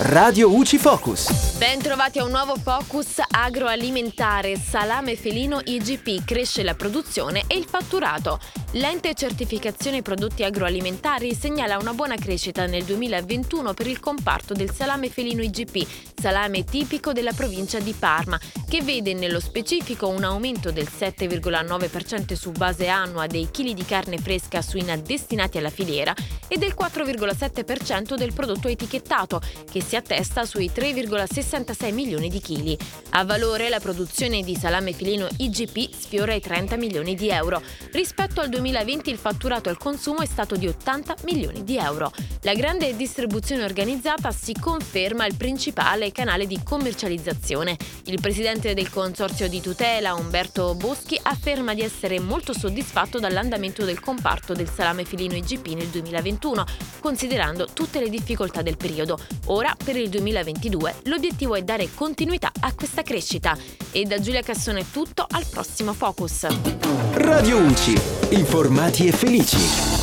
Radio UCI Focus. Ben trovati a un nuovo focus agroalimentare. Salame felino IGP cresce la produzione e il fatturato. L'ente certificazione prodotti agroalimentari segnala una buona crescita nel 2021 per il comparto del salame felino IGP, salame tipico della provincia di Parma, che vede nello specifico un aumento del 7,9% su base annua dei chili di carne fresca suina destinati alla filiera e del 4,7% del prodotto etichettato, che si attesta sui 3,66 milioni di chili. A valore la produzione di salame filino IGP sfiora i 30 milioni di euro. Rispetto al 2020 il fatturato al consumo è stato di 80 milioni di euro. La grande distribuzione organizzata si conferma il principale canale di commercializzazione. Il presidente del consorzio di tutela, Umberto Boschi, afferma di essere molto soddisfatto dall'andamento del comparto del salame filino IGP nel 2021 2021, considerando tutte le difficoltà del periodo. Ora, per il 2022, l'obiettivo è dare continuità a questa crescita. E da Giulia Cassone è tutto, al prossimo Focus. Radio UCI, informati e felici.